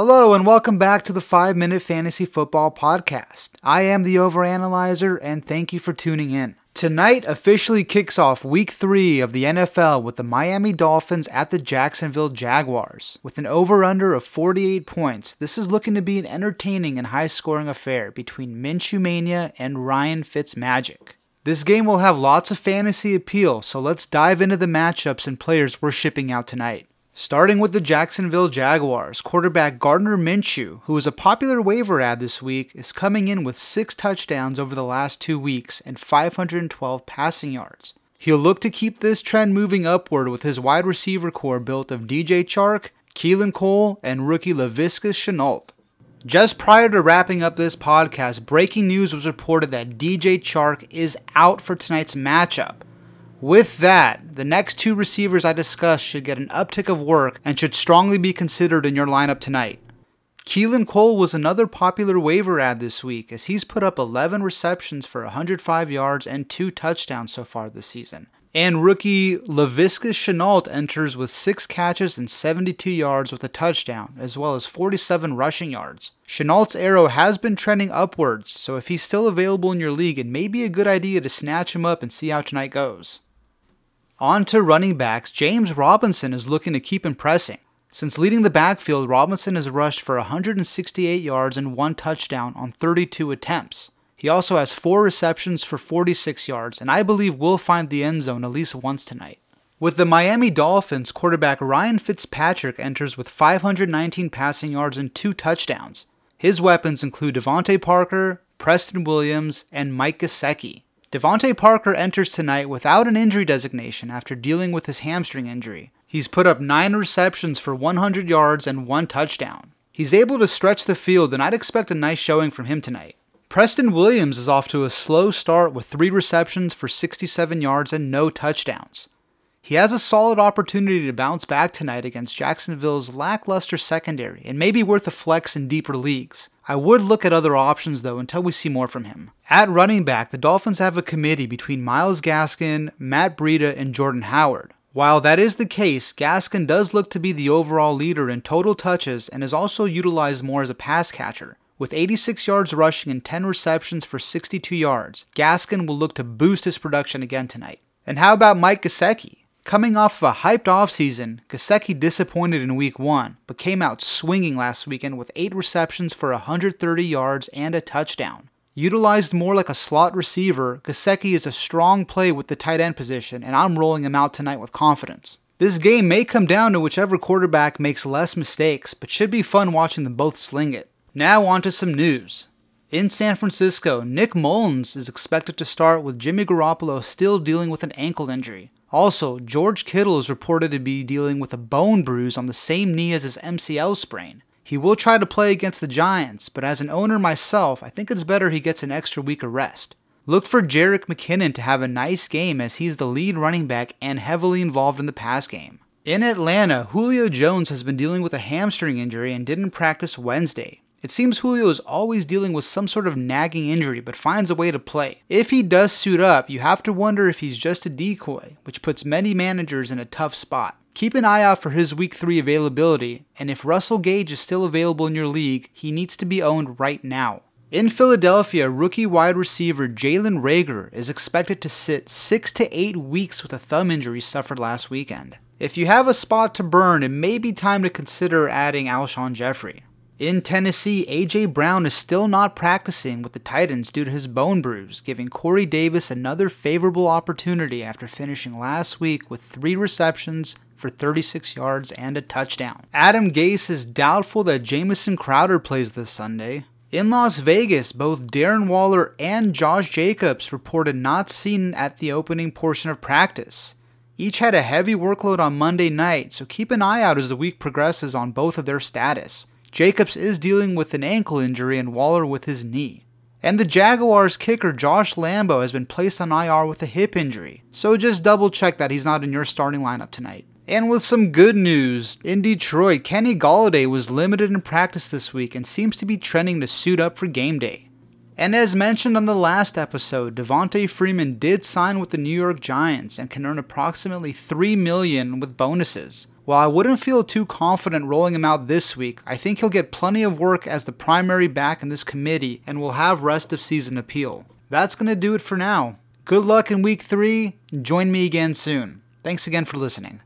Hello and welcome back to the 5 Minute Fantasy Football Podcast. I am the Overanalyzer and thank you for tuning in. Tonight officially kicks off week 3 of the NFL with the Miami Dolphins at the Jacksonville Jaguars. With an over under of 48 points, this is looking to be an entertaining and high scoring affair between Minshew Mania and Ryan Fitzmagic. This game will have lots of fantasy appeal, so let's dive into the matchups and players we're shipping out tonight. Starting with the Jacksonville Jaguars, quarterback Gardner Minshew, who was a popular waiver add this week, is coming in with six touchdowns over the last two weeks and 512 passing yards. He'll look to keep this trend moving upward with his wide receiver corps built of DJ Chark, Keelan Cole, and rookie Laviska Shenault. Just prior to wrapping up this podcast, breaking news was reported that DJ Chark is out for tonight's matchup. With that, the next two receivers I discussed should get an uptick of work and should strongly be considered in your lineup tonight. Keelan Cole was another popular waiver add this week as he's put up 11 receptions for 105 yards and two touchdowns so far this season. And rookie Laviska Shenault enters with 6 catches and 72 yards with a touchdown, as well as 47 rushing yards. Shenault's arrow has been trending upwards, so if he's still available in your league, it may be a good idea to snatch him up and see how tonight goes. On to running backs, James Robinson is looking to keep impressing. Since leading the backfield, Robinson has rushed for 168 yards and one touchdown on 32 attempts. He also has four receptions for 46 yards, and I believe will find the end zone at least once tonight. With the Miami Dolphins, quarterback Ryan Fitzpatrick enters with 519 passing yards and two touchdowns. His weapons include DeVante Parker, Preston Williams, and Mike Gesicki. DeVante Parker enters tonight without an injury designation after dealing with his hamstring injury. He's put up 9 receptions for 100 yards and 1 touchdown. He's able to stretch the field, and I'd expect a nice showing from him tonight. Preston Williams is off to a slow start with 3 receptions for 67 yards and no touchdowns. He has a solid opportunity to bounce back tonight against Jacksonville's lackluster secondary and may be worth a flex in deeper leagues. I would look at other options though until we see more from him. At running back, the Dolphins have a committee between Myles Gaskin, Matt Breida, and Jordan Howard. While that is the case, Gaskin does look to be the overall leader in total touches and is also utilized more as a pass catcher. With 86 yards rushing and 10 receptions for 62 yards, Gaskin will look to boost his production again tonight. And how about Mike Gesicki? Coming off of a hyped offseason, Gesicki disappointed in week 1, but came out swinging last weekend with 8 receptions for 130 yards and a touchdown. Utilized more like a slot receiver, Gesicki is a strong play with the tight end position, and I'm rolling him out tonight with confidence. This game may come down to whichever quarterback makes less mistakes, but should be fun watching them both sling it. Now on to some news. In San Francisco, Nick Mullens is expected to start with Jimmy Garoppolo still dealing with an ankle injury. Also, George Kittle is reported to be dealing with a bone bruise on the same knee as his MCL sprain. He will try to play against the Giants, but as an owner myself, I think it's better he gets an extra week of rest. Look for Jerick McKinnon to have a nice game as he's the lead running back and heavily involved in the pass game. In Atlanta, Julio Jones has been dealing with a hamstring injury and didn't practice Wednesday. It seems Julio is always dealing with some sort of nagging injury but finds a way to play. If he does suit up, you have to wonder if he's just a decoy, which puts many managers in a tough spot. Keep an eye out for his week 3 availability, and if Russell Gage is still available in your league, he needs to be owned right now. In Philadelphia, rookie wide receiver Jalen Reagor is expected to sit 6 to 8 weeks with a thumb injury suffered last weekend. If you have a spot to burn, it may be time to consider adding Alshon Jeffery. In Tennessee, A.J. Brown is still not practicing with the Titans due to his bone bruise, giving Corey Davis another favorable opportunity after finishing last week with three receptions for 36 yards and a touchdown. Adam Gase is doubtful that Jamison Crowder plays this Sunday. In Las Vegas, both Darren Waller and Josh Jacobs reported not seen at the opening portion of practice. Each had a heavy workload on Monday night, so keep an eye out as the week progresses on both of their status. Jacobs is dealing with an ankle injury and Waller with his knee. And the Jaguars kicker Josh Lambo has been placed on IR with a hip injury, so just double check that he's not in your starting lineup tonight. And with some good news, in Detroit, Kenny Golladay was limited in practice this week and seems to be trending to suit up for game day. And as mentioned on the last episode, Devonta Freeman did sign with the New York Giants and can earn approximately 3 million with bonuses. While I wouldn't feel too confident rolling him out this week, I think he'll get plenty of work as the primary back in this committee and will have rest of season appeal. That's going to do it for now. Good luck in week 3 join me again soon. Thanks again for listening.